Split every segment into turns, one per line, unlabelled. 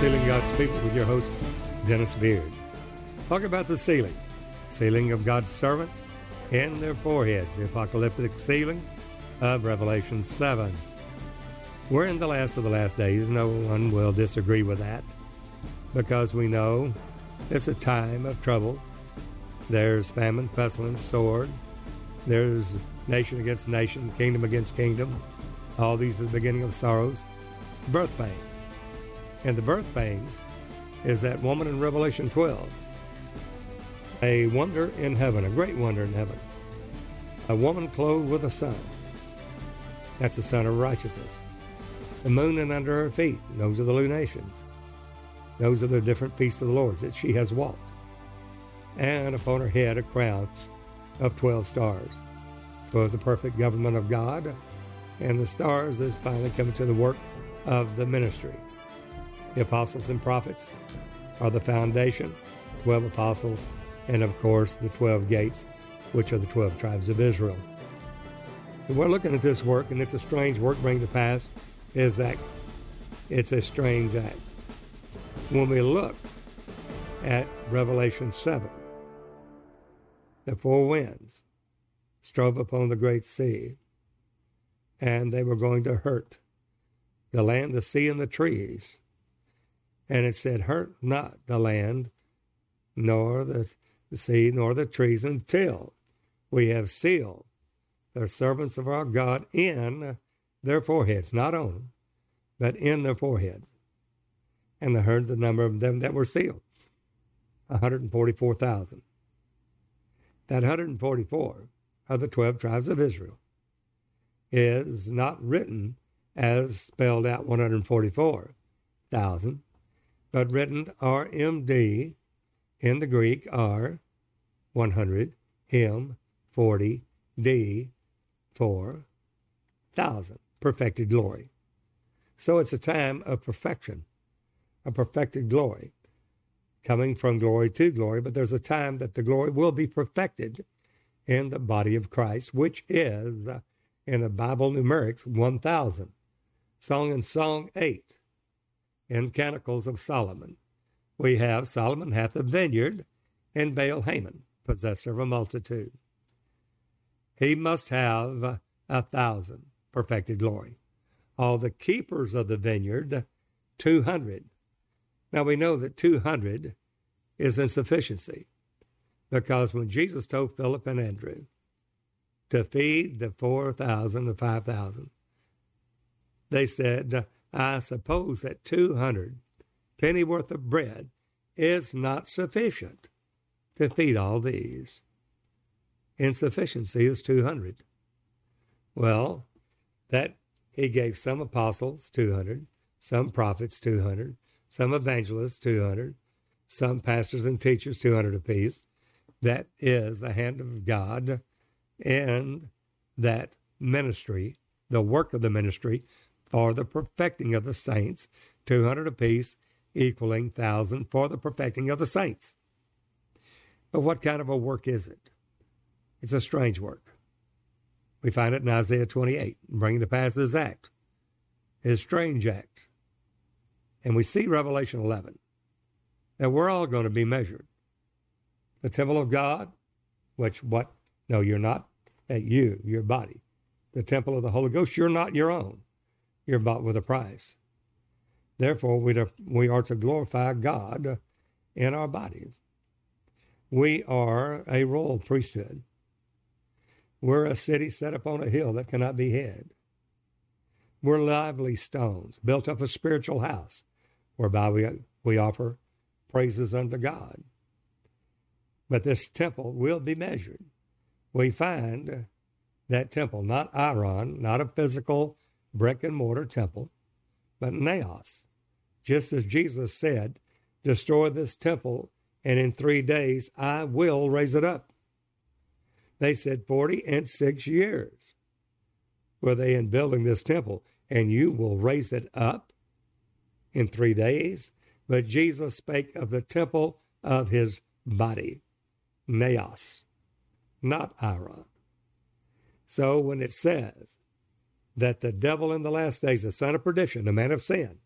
Sealing God's People with your host, Dennis Beard. Talk about the sealing, sealing of God's servants and their foreheads, the apocalyptic sealing of Revelation 7. We're in the last of the last days. No one will disagree with that because we know it's a time of trouble. There's famine, pestilence, sword. There's nation against nation, kingdom against kingdom. All these are the beginning of sorrows. Birth pains. And the birth pains is that woman in Revelation 12. A wonder in heaven, a great wonder in heaven. A woman clothed with a sun. That's the sun of righteousness. The moon and under her feet. Those are the lunations. Those are the different feasts of the Lord that she has walked. And upon her head a crown of 12 stars. Was the perfect government of God, and the stars is finally coming to the work of the ministry. The apostles and prophets are the foundation, 12 apostles, and of course the 12 gates, which are the 12 tribes of Israel. And we're looking at this work, and it's a strange work bring to pass, is that it's a strange act. When we look at Revelation 7, the four winds strove upon the great sea, and they were going to hurt the land, the sea, and the trees. And it said, Hurt not the land, nor the sea, nor the trees, until we have sealed the servants of our God in their foreheads, not on but in their foreheads. And they heard the number of them that were sealed 144,000. That 144 of the 12 tribes of Israel is not written as spelled out 144,000, but written RMD in the Greek R 100, M 40, D 4,000, perfected glory. So it's a time of perfection, a perfected glory, coming from glory to glory, but there's a time that the glory will be perfected in the body of Christ, which is in the Bible numerics 1,000. Song and Song 8 in Canticles of Solomon. We have Solomon hath a vineyard, and Baal Haman, possessor of a multitude. He must have a thousand perfected glory. All the keepers of the vineyard, 200. Now we know that 200 is insufficiency because when Jesus told Philip and Andrew to feed the 4,000, the 5,000, they said, I suppose that 200 penny worth of bread is not sufficient to feed all these. Insufficiency is 200. Well, that he gave some apostles 200, some prophets 200, some evangelists 200, some pastors and teachers 200 apiece. That is the hand of God and that ministry, the work of the ministry for the perfecting of the saints, 200 apiece, equaling 1,000 for the perfecting of the saints. But what kind of a work is it? It's a strange work. We find it in Isaiah 28, bringing to pass his act, his strange act. And we see Revelation 11, that we're all going to be measured. The temple of God, which what? No, you're not. That you, your body. The temple of the Holy Ghost, you're not your own. You're bought with a price. Therefore, we, we are to glorify God in our bodies. We are a royal priesthood. We're a city set upon a hill that cannot be hid. We're lively stones, built up a spiritual house, whereby we, we offer praises unto God. But this temple will be measured. We find that temple, not Hieron, not a physical brick and mortar temple, but Naos. Just as Jesus said, destroy this temple, and in three days I will raise it up. They said 40 and six years were they in building this temple, and you will raise it up in three days. But Jesus spake of the temple of his body, Naos, not Hieron. So when it says that the devil in the last days, the son of perdition, the man of sin,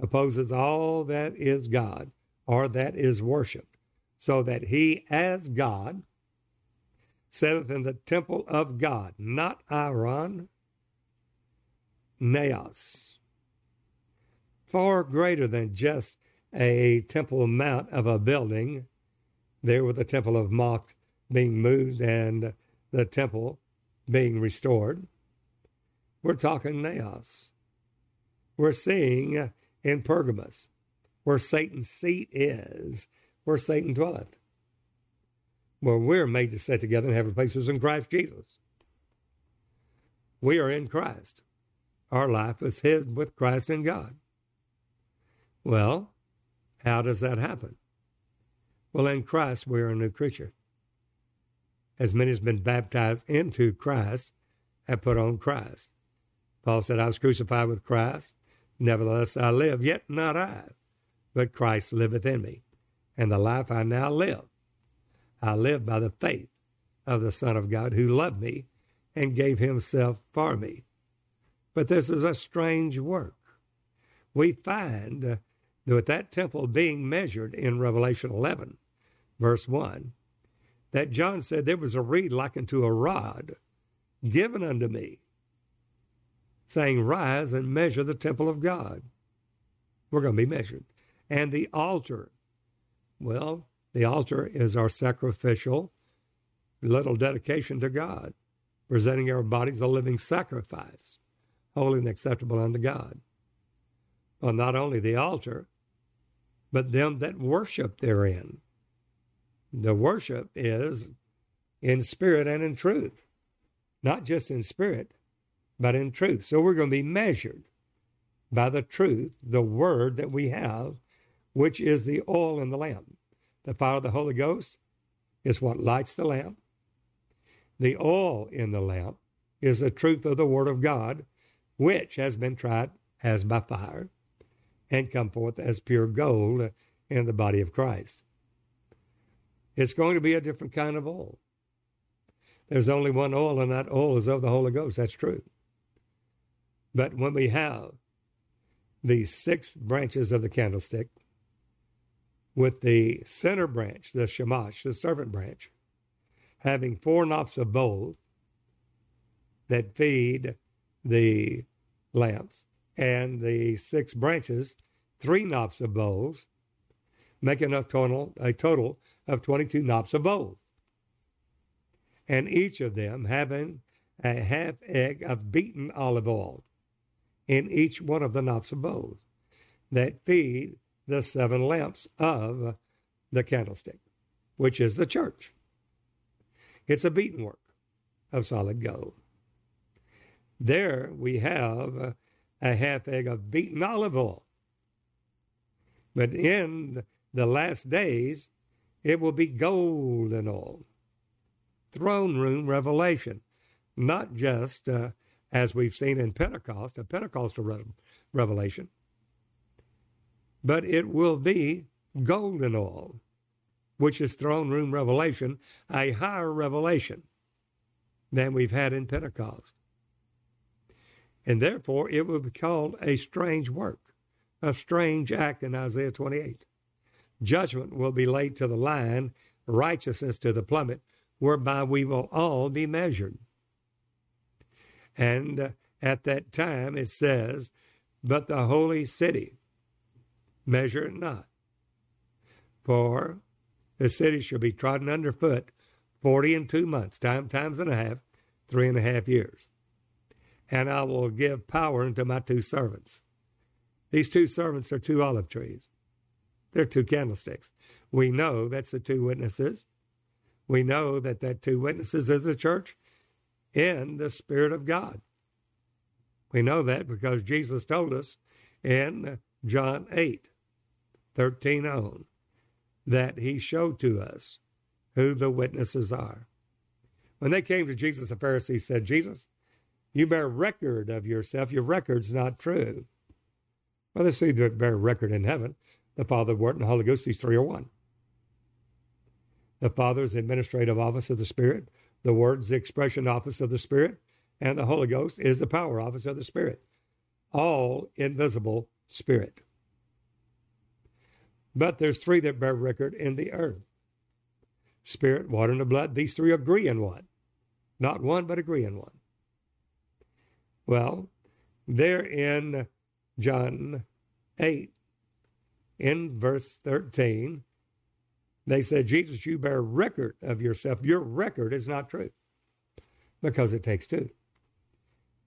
opposes all that is God or that is worshiped, so that he as God saith in the temple of God, not Hieron, Naos. Far greater than just a temple mount of a building, there with the temple of Moloch being moved and the temple being restored. We're talking Naos. We're seeing uh, in Pergamos, where Satan's seat is, where Satan dwelleth. Where we're made to sit together in heavenly places in Christ Jesus. We are in Christ. Our life is hid with Christ in God. Well, how does that happen? Well, in Christ, we're a new creature. As many as been baptized into Christ have put on Christ. Paul said, I was crucified with Christ. Nevertheless, I live, yet not I, but Christ liveth in me. And the life I now live, I live by the faith of the Son of God who loved me and gave himself for me. But this is a strange work. We find that with that temple being measured in Revelation 11, verse 1, that John said there was a reed like unto a rod given unto me saying, Rise and measure the temple of God. We're going to be measured. And the altar. Well, the altar is our sacrificial little dedication to God, presenting our bodies a living sacrifice, holy and acceptable unto God. Well, not only the altar, but them that worship therein. The worship is in spirit and in truth, not just in spirit, but in truth. So we're going to be measured by the truth, the word that we have, which is the oil in the lamp. The power of the Holy Ghost is what lights the lamp. The oil in the lamp is the truth of the word of God, which has been tried as by fire and come forth as pure gold in the body of Christ. It's going to be a different kind of oil. There's only one oil, and that oil is of the Holy Ghost. That's true. But when we have the six branches of the candlestick, with the center branch, the shamash, the servant branch, having four knops of bowls that feed the lamps, and the six branches, three knops of bowls, making a total, a total of 22 knops of bowls. And each of them having a half egg of beaten olive oil in each one of the knops of bowls that feed the seven lamps of the candlestick, which is the church. It's a beaten work of solid gold. There we have a half egg of beaten olive oil. But in the last days, it will be golden oil. Throne room revelation, not just uh, as we've seen in Pentecost, a Pentecostal re- revelation, but it will be golden oil, which is throne room revelation, a higher revelation than we've had in Pentecost. And therefore, it will be called a strange work, a strange act in Isaiah 28. Judgment will be laid to the line, righteousness to the plummet, whereby we will all be measured. And uh, at that time it says, But the holy city, measure it not. For the city shall be trodden underfoot forty and two months, time times and a half, three and a half years. And I will give power unto my two servants. These two servants are two olive trees. They're two candlesticks. We know that's the two witnesses. We know that that two witnesses is the church in the Spirit of God. We know that because Jesus told us in John 8, 13 on, that he showed to us who the witnesses are. When they came to Jesus, the Pharisees said, Jesus, you bear record of yourself. Your record's not true. Well, they see that bear record in heaven. The Father, Word, and the Holy Ghost, these three are one. The Father is the administrative office of the Spirit. The Word is the expression office of the Spirit, and the Holy Ghost is the power office of the Spirit. All invisible Spirit. But there's three that bear record in the earth spirit, water, and the blood. These three agree in one. Not one, but agree in one. Well, there in John 8, in verse 13, they said, Jesus, you bear record of yourself. Your record is not true because it takes two.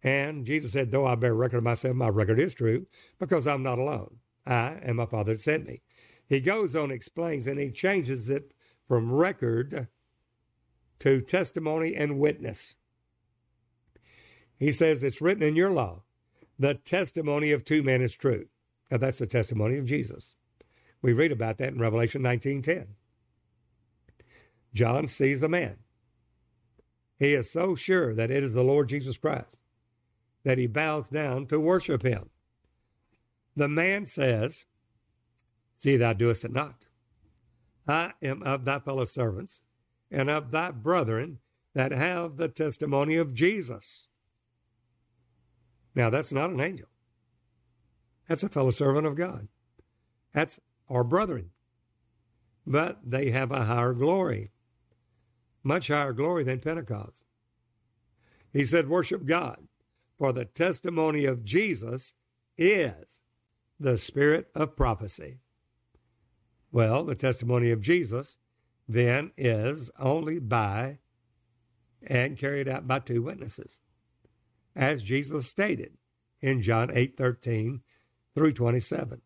And Jesus said, Though I bear record of myself, my record is true because I'm not alone. I and my Father sent me. He goes on, explains, and he changes it from record to testimony and witness. He says, It's written in your law, the testimony of two men is true. Now, that's the testimony of Jesus. We read about that in Revelation 19:10. John sees a man. He is so sure that it is the Lord Jesus Christ that he bows down to worship him. The man says, See, thou doest it not. I am of thy fellow servants and of thy brethren that have the testimony of Jesus. Now, that's not an angel. That's a fellow servant of God. That's our brethren. But they have a higher glory, much higher glory than Pentecost. He said, Worship God, for the testimony of Jesus is the spirit of prophecy. Well, the testimony of Jesus then is only by and carried out by two witnesses, as Jesus stated in John 8 13 through 27.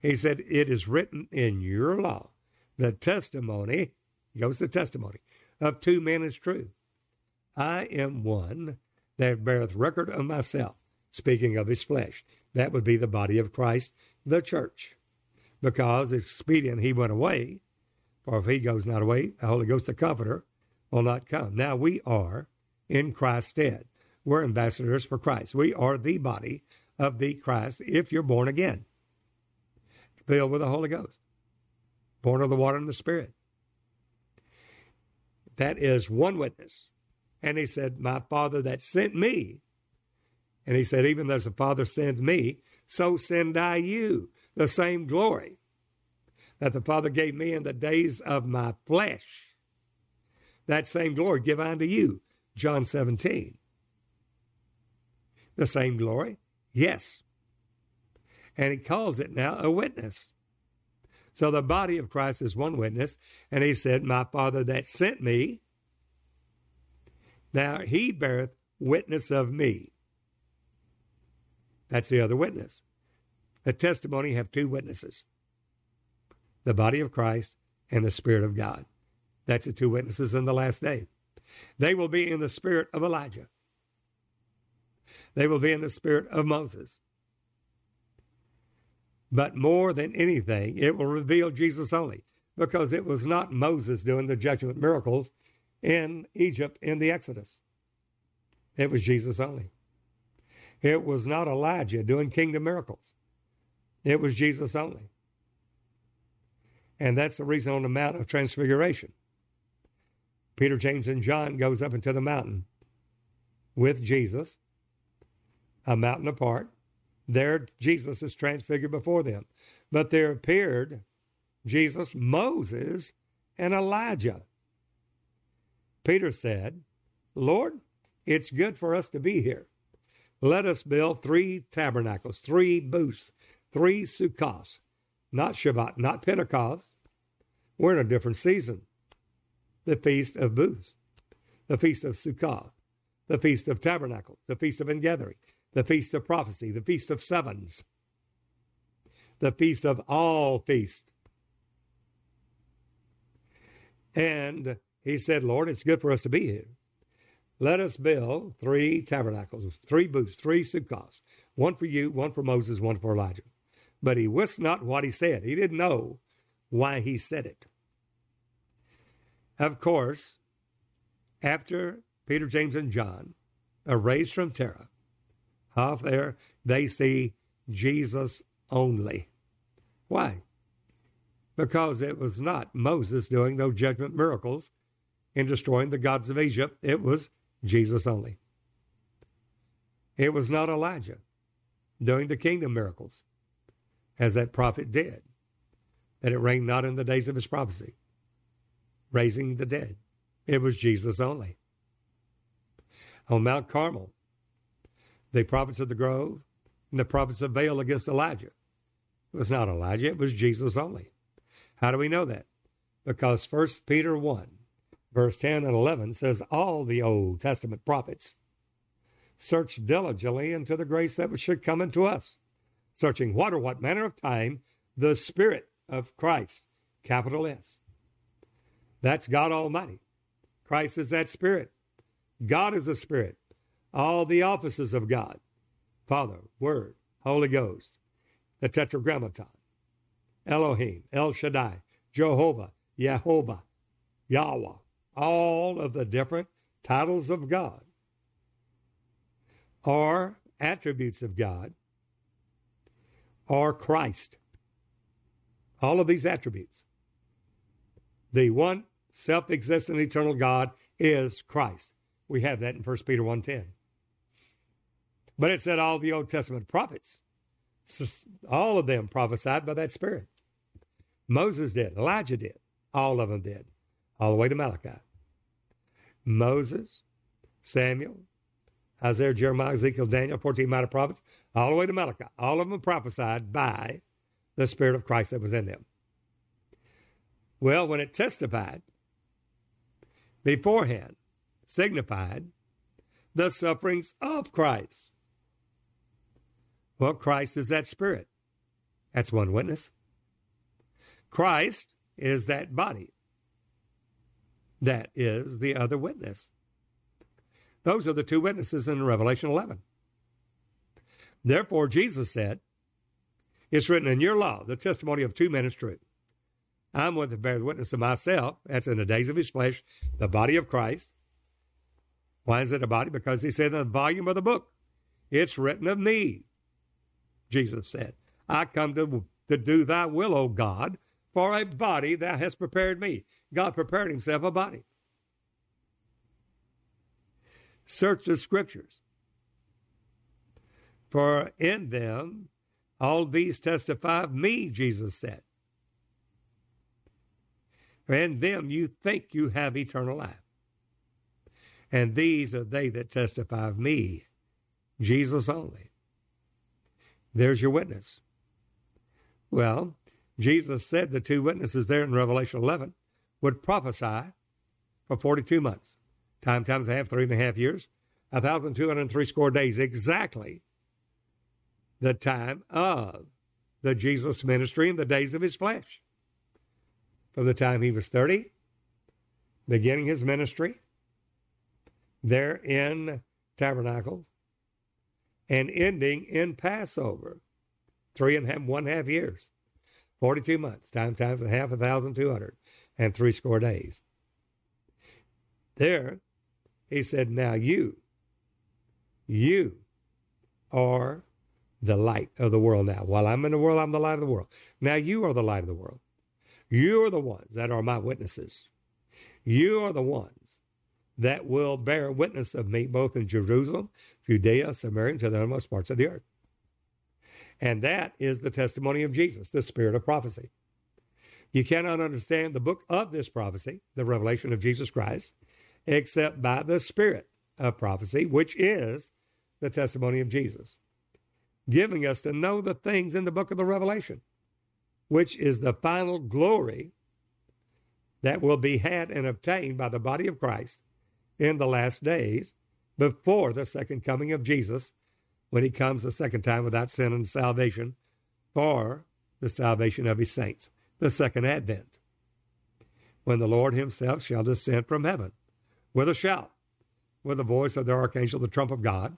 He said, It is written in your law, the testimony, goes the testimony, of two men is true. I am one that beareth record of myself, speaking of his flesh. That would be the body of Christ, the church. Because it's expedient he went away, for if he goes not away, the Holy Ghost, the Comforter, will not come. Now we are in Christ's stead. We're ambassadors for Christ. We are the body of the Christ if you're born again, filled with the Holy Ghost, born of the water and the Spirit. That is one witness. And he said, My Father that sent me. And he said, Even as the Father sends me, so send I you the same glory that the Father gave me in the days of my flesh. That same glory give unto you. John 17. The same glory? Yes. And he calls it now a witness. So the body of Christ is one witness. And he said, My Father that sent me now he beareth witness of me. That's the other witness. The testimony have two witnesses the body of Christ and the Spirit of God. That's the two witnesses in the last day. They will be in the spirit of Elijah. They will be in the spirit of Moses. But more than anything, it will reveal Jesus only because it was not Moses doing the judgment miracles in Egypt in the Exodus. It was Jesus only. It was not Elijah doing kingdom miracles. It was Jesus only. And that's the reason on the Mount of Transfiguration. Peter, James, and John goes up into the mountain with Jesus, a mountain apart. There, Jesus is transfigured before them. But there appeared Jesus, Moses, and Elijah. Peter said, Lord, it's good for us to be here. Let us build three tabernacles, three booths, three sukkahs, not Shabbat, not Pentecost. We're in a different season. The Feast of Booths, the Feast of Sukkah, the Feast of Tabernacles, the Feast of Ingathering, the Feast of Prophecy, the Feast of Sevens, the Feast of All Feasts. And he said, Lord, it's good for us to be here. Let us build three tabernacles, three booths, three sukkahs, one for you, one for Moses, one for Elijah. But he wist not what he said. He didn't know why he said it. Of course, after Peter, James, and John are raised from terror, off there, they see Jesus only. Why? Because it was not Moses doing those judgment miracles in destroying the gods of Egypt, it was Jesus only. It was not Elijah doing the kingdom miracles as that prophet did. that it rained not in the days of his prophecy, raising the dead. It was Jesus only. On Mount Carmel, the prophets of the grove and the prophets of Baal against Elijah. It was not Elijah, it was Jesus only. How do we know that? Because 1 Peter 1, verse 10 and 11 says, All the Old Testament prophets searched diligently into the grace that should come into us, searching what or what manner of time the Spirit of Christ, capital S. That's God Almighty. Christ is that Spirit. God is a Spirit. All the offices of God Father, Word, Holy Ghost, the Tetragrammaton, Elohim, El Shaddai, Jehovah, Yehovah, Yahweh, all of the different titles of God are attributes of God are Christ. All of these attributes. The one self-existent eternal God is Christ. We have that in 1 Peter 1.10. But it said all the Old Testament prophets, all of them prophesied by that Spirit. Moses did, Elijah did, all of them did, all the way to Malachi. Moses, Samuel, Isaiah, Jeremiah, Ezekiel, Daniel, 14 minor prophets, all the way to Malachi. All of them prophesied by the Spirit of Christ that was in them. Well, when it testified beforehand, signified the sufferings of Christ. Well, Christ is that Spirit. That's one witness. Christ is that body. That is the other witness. Those are the two witnesses in Revelation 11. Therefore, Jesus said, It's written in your law, the testimony of two men is true. I'm one that bears witness of myself. That's in the days of his flesh, the body of Christ. Why is it a body? Because he said in the volume of the book, it's written of me. Jesus said, I come to, to do thy will, O God, for a body thou hast prepared me. God prepared himself a body. Search the scriptures, for in them all these testify of me, Jesus said. In them you think you have eternal life. And these are they that testify of me, Jesus only. There's your witness. Well, Jesus said the two witnesses there in Revelation 11 would prophesy for 42 months. Time times a half, three and a half years, 1,203 score days, exactly the time of the Jesus ministry in the days of his flesh. From the time he was 30, beginning his ministry there in Tabernacles, and ending in Passover, three and half, one half years, 42 months, time times a half, 1,200 and three score days. There, he said, Now you, you are the light of the world now. While I'm in the world, I'm the light of the world. Now you are the light of the world. You are the ones that are my witnesses. You are the ones that will bear witness of me both in Jerusalem, Judea, Samaria, and to the uttermost parts of the earth. And that is the testimony of Jesus, the spirit of prophecy. You cannot understand the book of this prophecy, the revelation of Jesus Christ, except by the spirit of prophecy, which is the testimony of Jesus, giving us to know the things in the book of the Revelation, which is the final glory that will be had and obtained by the body of Christ in the last days before the second coming of Jesus when he comes the second time without sin and salvation for the salvation of his saints the second advent, when the Lord himself shall descend from heaven with a shout, with the voice of the archangel, the trump of God,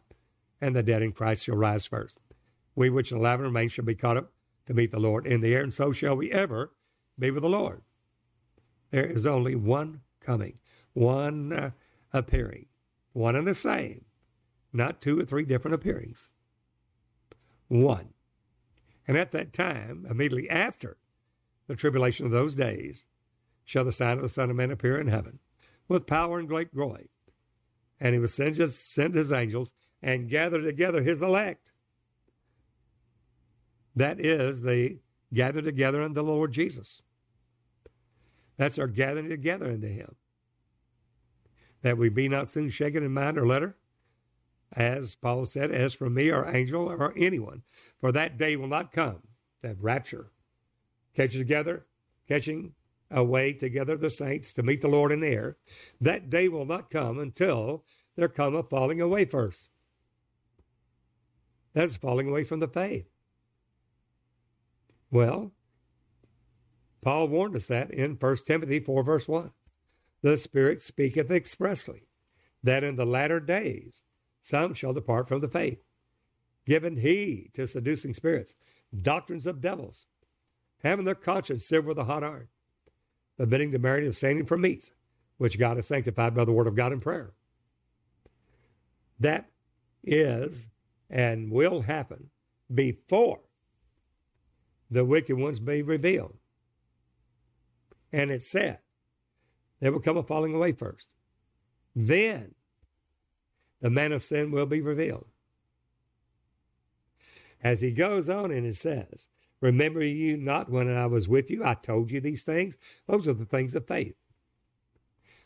and the dead in Christ shall rise first. We which alive and remain shall be caught up to meet the Lord in the air, and so shall we ever be with the Lord. There is only one coming, one uh, appearing, one and the same, not two or three different appearings. One. And at that time, immediately after the tribulation of those days, shall the sign of the Son of Man appear in heaven with power and great glory. And he will send, send his angels and gather together his elect. That is the gathered together in the Lord Jesus. That's our gathering together into Him. That we be not soon shaken in mind or letter, as Paul said, as for me or angel or anyone, for that day will not come, that rapture, catch together, catching away together the saints to meet the Lord in the air. That day will not come until there come a falling away first. That's falling away from the faith. Well, Paul warned us that in 1 Timothy 4, verse 1. The Spirit speaketh expressly that in the latter days some shall depart from the faith, giving heed to seducing spirits, doctrines of devils, having their conscience seared with a hot iron, forbidding to marry and abstaining from meats, which God has sanctified by the word of God in prayer. That is and will happen before the wicked ones be revealed. And it said, there will come a falling away first. Then the man of sin will be revealed. As he goes on and it says, Remember you not when I was with you? I told you these things. Those are the things of faith.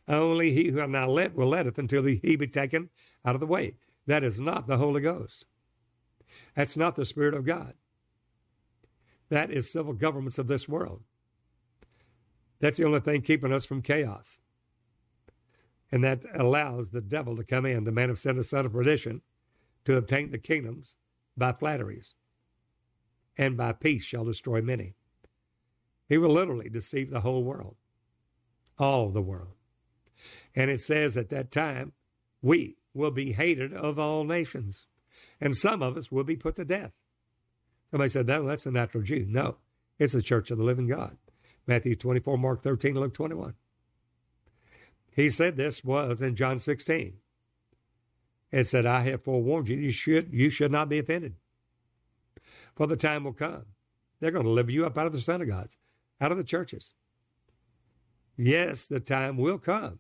Only he who am now let will letteth until he be taken out of the way. That is not the Holy Ghost. That's not the Spirit of God. That is civil governments of this world. That's the only thing keeping us from chaos. And that allows the devil to come in, the man of sin, the son of perdition, to obtain the kingdoms by flatteries, and by peace shall destroy many. He will literally deceive the whole world, all the world. And it says at that time, we will be hated of all nations, and some of us will be put to death. Somebody said, no, that's a natural Jew. No, it's the church of the living God. Matthew 24, Mark 13, Luke 21. He said this was in John 16. It said, I have forewarned you, you should, you should not be offended. For the time will come. They're going to live you up out of the synagogues, out of the churches. Yes, the time will come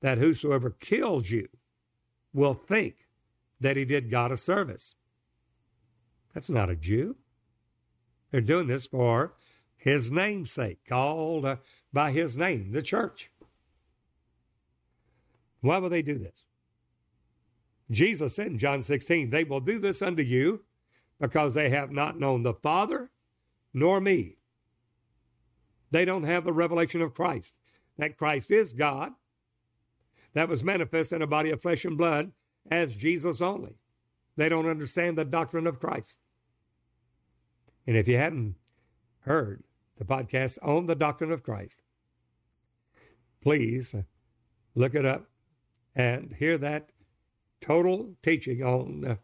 that whosoever kills you will think that he did God a service. That's not a Jew. They're doing this for his namesake, called uh, by his name, the church. Why will they do this? Jesus said in John 16, They will do this unto you because they have not known the Father nor me. They don't have the revelation of Christ, that Christ is God, that was manifest in a body of flesh and blood as Jesus only. They don't understand the doctrine of Christ. And if you hadn't heard the podcast on the doctrine of Christ, please look it up and hear that total teaching on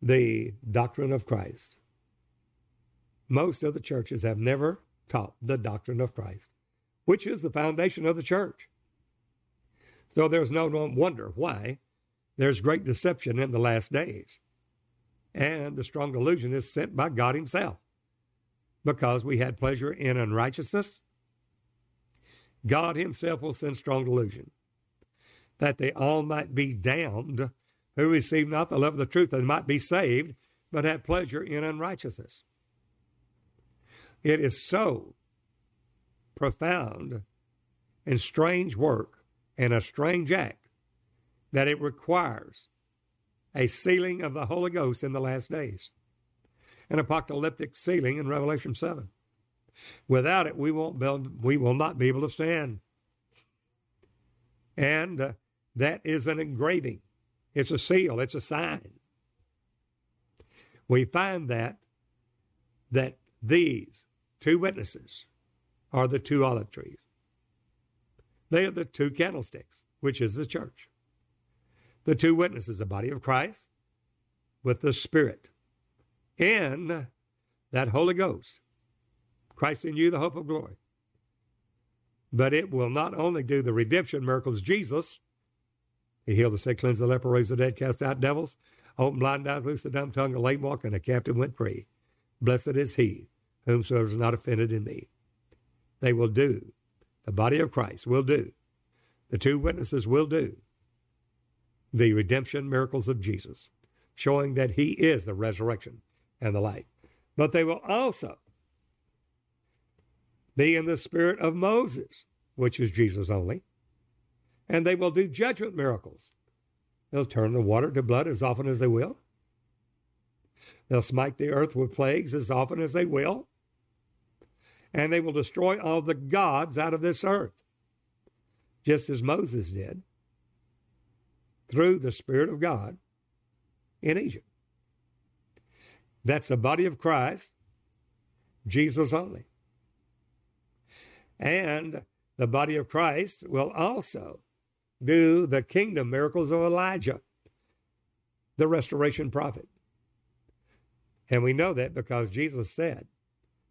the doctrine of Christ. Most of the churches have never taught the doctrine of Christ, which is the foundation of the church. So there's no wonder why there's great deception in the last days. And the strong delusion is sent by God Himself. Because we had pleasure in unrighteousness, God Himself will send strong delusion, that they all might be damned who receive not the love of the truth and might be saved, but have pleasure in unrighteousness. It is so profound and strange work and a strange act that it requires a sealing of the Holy Ghost in the last days, an apocalyptic sealing in Revelation 7. Without it, we won't build, we will not be able to stand. And uh, that is an engraving it's a seal, it's a sign. We find that that these two witnesses are the two olive trees. They are the two candlesticks, which is the church. The two witnesses, the body of Christ with the Spirit in that Holy Ghost. Christ in you, the hope of glory. But it will not only do the redemption miracles Jesus he healed the sick, cleansed the leper, raised the dead, cast out devils, opened blind eyes, loosed the dumb tongue, a lame walk, and the captive went free. Blessed is he whomsoever is not offended in me. They will do. The body of Christ will do. The two witnesses will do the redemption miracles of Jesus, showing that he is the resurrection and the like. But they will also be in the spirit of Moses, which is Jesus only, and they will do judgment miracles. They'll turn the water to blood as often as they will. They'll smite the earth with plagues as often as they will. And they will destroy all the gods out of this earth, just as Moses did through the Spirit of God in Egypt. That's the body of Christ, Jesus only. And the body of Christ will also do the kingdom miracles of Elijah, the restoration prophet. And we know that because Jesus said,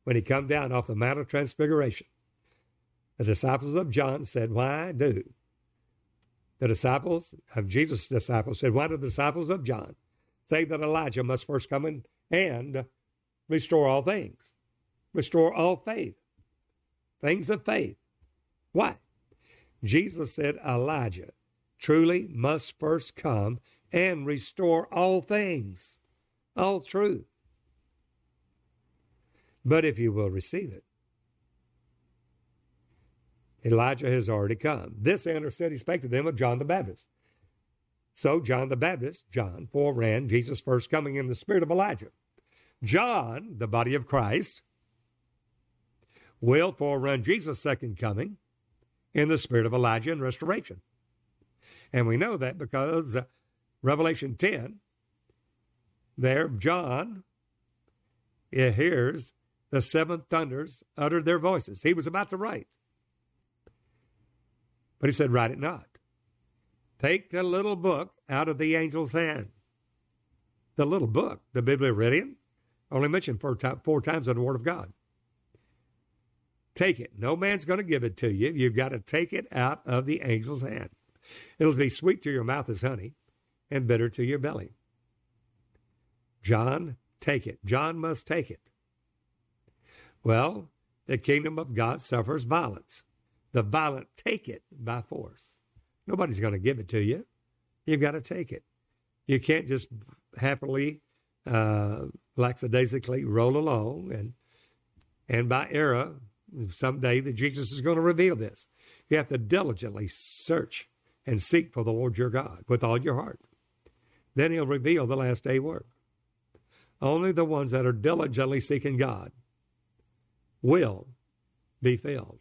when he come down off the Mount of Transfiguration, the disciples of John said, Why do the disciples of Jesus' disciples said, Why do the disciples of John say that Elijah must first come in and restore all things? Restore all faith, things of faith. Why? Jesus said Elijah truly must first come and restore all things, all truth. But if you will receive it, Elijah has already come. This answer said he spake to them of John the Baptist. So John the Baptist, John, foreran Jesus' first coming in the spirit of Elijah. John, the body of Christ, will forerun Jesus' second coming in the spirit of Elijah and restoration. And we know that because uh, Revelation 10, there, John hears the seven thunders uttered their voices. He was about to write. But he said, Write it not. Take the little book out of the angel's hand. The little book, the Bibliaridion, only mentioned four, four times in the Word of God. Take it. No man's going to give it to you. You've got to take it out of the angel's hand. It'll be sweet to your mouth as honey and bitter to your belly. John, take it. John must take it. Well, the kingdom of God suffers violence. The violent take it by force. Nobody's going to give it to you. You've got to take it. You can't just happily, uh, lackadaisically roll along and and by error someday that Jesus is going to reveal this. You have to diligently search and seek for the Lord your God with all your heart. Then he'll reveal the last day work. Only the ones that are diligently seeking God will be filled.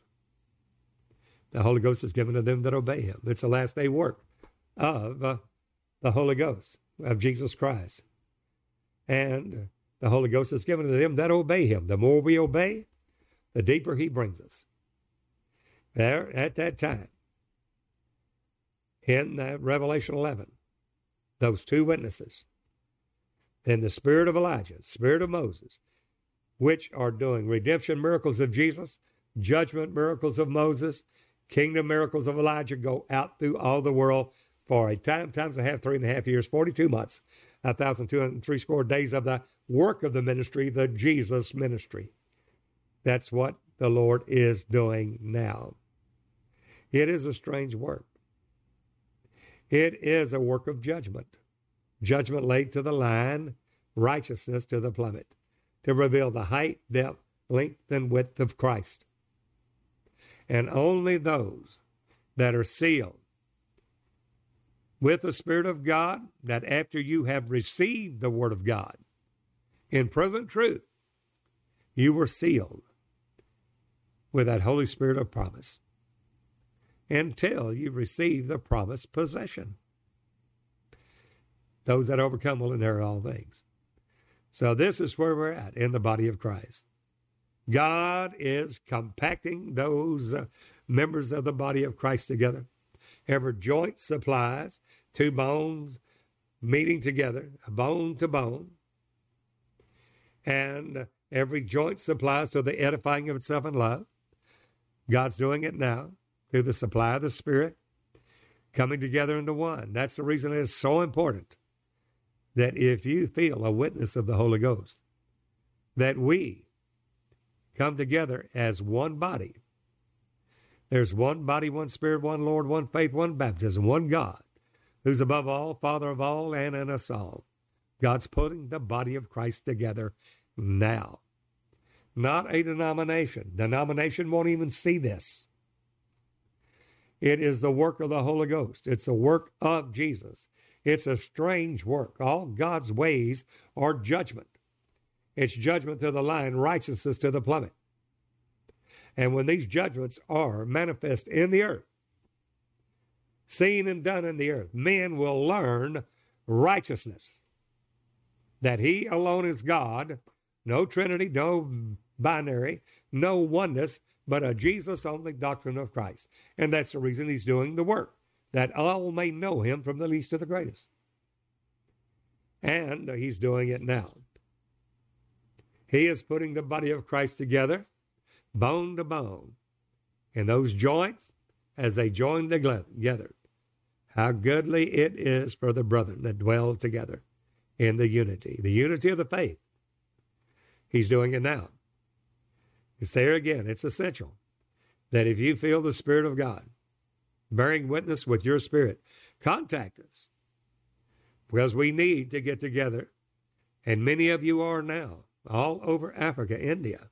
The Holy Ghost is given to them that obey him. It's the last day work of uh, the Holy Ghost, of Jesus Christ. And the Holy Ghost is given to them that obey him. The more we obey, the deeper he brings us. There, at that time, in Revelation 11, those two witnesses, then the spirit of Elijah, spirit of Moses, which are doing redemption miracles of Jesus, judgment miracles of Moses, kingdom miracles of Elijah, go out through all the world for a time, times a half, three and a half years, 42 months, 1,203 score days of the work of the ministry, the Jesus ministry. That's what the Lord is doing now. It is a strange work. It is a work of judgment. Judgment laid to the line, righteousness to the plummet, to reveal the height, depth, length, and width of Christ. And only those that are sealed with the Spirit of God, that after you have received the Word of God in present truth, you were sealed with that Holy Spirit of promise until you receive the promised possession. Those that overcome will inherit all things. So, this is where we're at in the body of Christ. God is compacting those members of the body of Christ together. Every joint supplies two bones meeting together, bone to bone. And every joint supplies to the edifying of itself in love. God's doing it now through the supply of the Spirit, coming together into one. That's the reason it is so important that if you feel a witness of the Holy Ghost, that we come together as one body. There's one body, one spirit, one Lord, one faith, one baptism, one God, who's above all, Father of all, and in us all. God's putting the body of Christ together now. not a denomination. Denomination won't even see this. It is the work of the Holy Ghost. It's the work of Jesus. It's a strange work. All God's ways are judgment. It's judgment to the line, righteousness to the plummet. And when these judgments are manifest in the earth, seen and done in the earth, men will learn righteousness. That He alone is God, no Trinity, no binary, no oneness, but a Jesus only doctrine of Christ. And that's the reason He's doing the work, that all may know Him from the least to the greatest. And He's doing it now. He is putting the body of Christ together, bone to bone. And those joints, as they join together, how goodly it is for the brethren that dwell together in the unity, the unity of the faith. He's doing it now. It's there again. It's essential that if you feel the Spirit of God bearing witness with your spirit, contact us because we need to get together. And many of you are now all over Africa, India,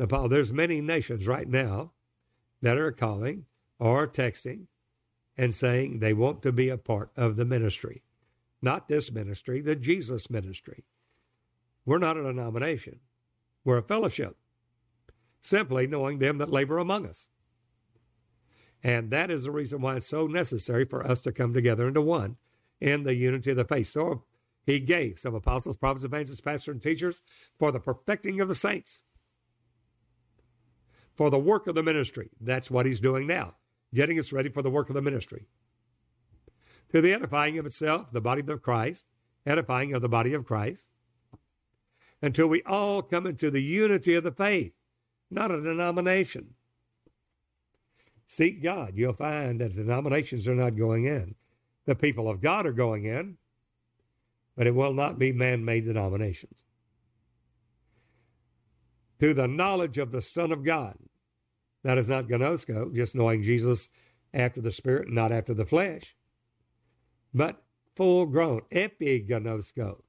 Nepal. There's many nations right now that are calling or texting and saying they want to be a part of the ministry. Not this ministry, the Jesus ministry. We're not a denomination. We're a fellowship, simply knowing them that labor among us. And that is the reason why it's so necessary for us to come together into one in the unity of the faith. So he gave some apostles, prophets, evangelists, pastors, and teachers for the perfecting of the saints, for the work of the ministry. That's what he's doing now, getting us ready for the work of the ministry. To the edifying of itself, the body of Christ, edifying of the body of Christ, until we all come into the unity of the faith, not a denomination. Seek God. You'll find that denominations are not going in. The people of God are going in, but it will not be man made denominations. To the knowledge of the Son of God. That is not gnosko, just knowing Jesus after the Spirit, not after the flesh, but full grown, epignosko,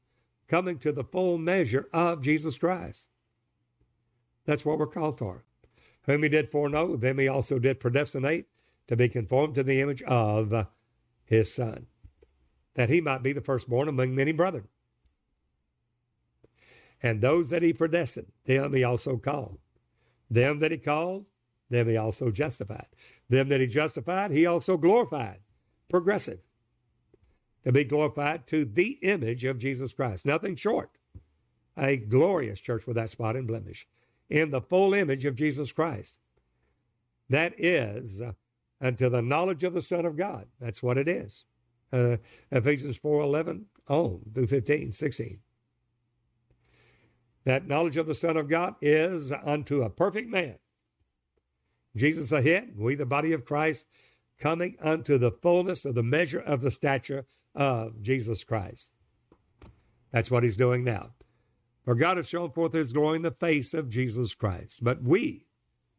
coming to the full measure of Jesus Christ. That's what we're called for. Whom he did foreknow, them he also did predestinate to be conformed to the image of his Son that he might be the firstborn among many brethren. And those that he predestined, them he also called. Them that he called, them he also justified. Them that he justified, he also glorified. Progressive. To be glorified to the image of Jesus Christ. Nothing short. A glorious church without spot and blemish. In the full image of Jesus Christ. That is uh, unto the knowledge of the Son of God. That's what it is uh, Ephesians 4 11 on through 15, 16. That knowledge of the Son of God is unto a perfect man. Jesus ahead, we the body of Christ, coming unto the fullness of the measure of the stature of Jesus Christ. That's what he's doing now. For God has shown forth his glory in the face of Jesus Christ. But we,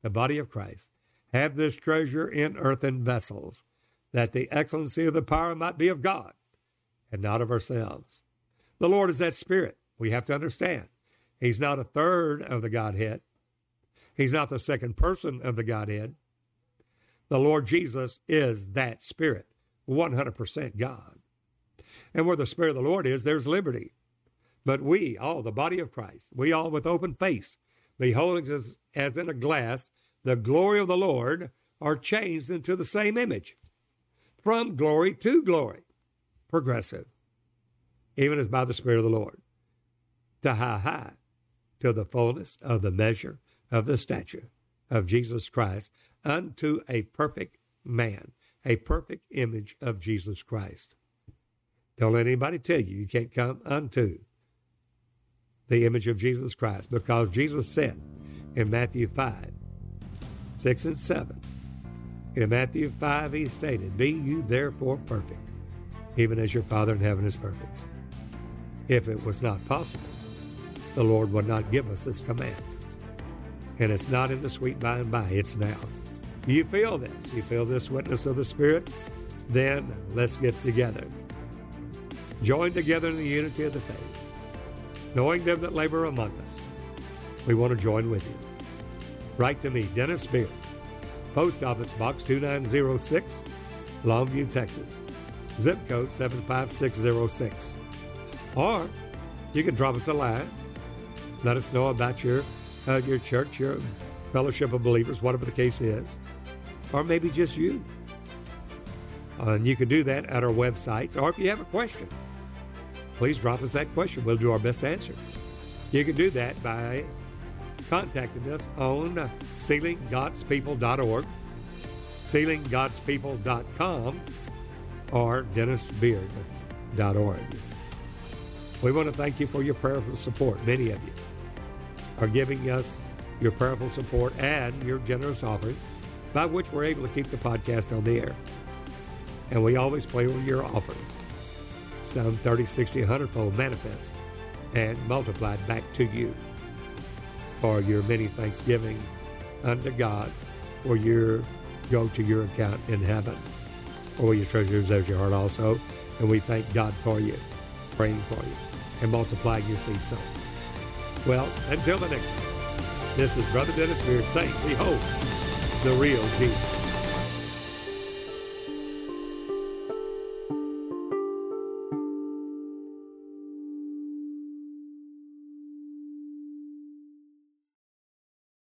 the body of Christ, have this treasure in earthen vessels that the excellency of the power might be of God and not of ourselves. The Lord is that Spirit. We have to understand. He's not a third of the Godhead. He's not the second person of the Godhead. The Lord Jesus is that Spirit, 100% God. And where the Spirit of the Lord is, there's liberty. But we, all, the body of Christ, we all with open face, beholding as, as in a glass the glory of the Lord, are changed into the same image from glory to glory. Progressive, even as by the Spirit of the Lord. To high, high, to the fullness of the measure of the stature of Jesus Christ unto a perfect man, a perfect image of Jesus Christ. Don't let anybody tell you you can't come unto the image of Jesus Christ because Jesus said in Matthew 5, 6 and 7, in Matthew 5, he stated, Be you therefore perfect, even as your Father in heaven is perfect. If it was not possible, the Lord would not give us this command. And it's not in the sweet by and by, it's now. You feel this, you feel this witness of the Spirit, then let's get together. Join together in the unity of the faith, knowing them that labor among us, we want to join with you. Write to me, Dennis Beard, Post Office Box 2906, Longview, Texas. Zip code 75606. Or you can drop us a line. Let us know about your uh, your church, your fellowship of believers, whatever the case is, or maybe just you. Uh, and you can do that at our websites. Or if you have a question, please drop us that question. We'll do our best to answer. You can do that by contacting us on sealinggodspeople.org, sealinggodspeople.com, or dennisbeard.org. We want to thank you for your prayerful support. Many of you are giving us your prayerful support and your generous offering, by which we're able to keep the podcast on the air. And we always play with your offerings. Some 30, 60, 100 fold manifest and multiplied back to you for your many thanksgiving unto God for your go to your account in heaven or your treasures as your heart also. And we thank God for you, praying for you, and multiplying your seed sown. Well, until the next time, this is Brother Dennis Beard saying, Behold, the real Jesus.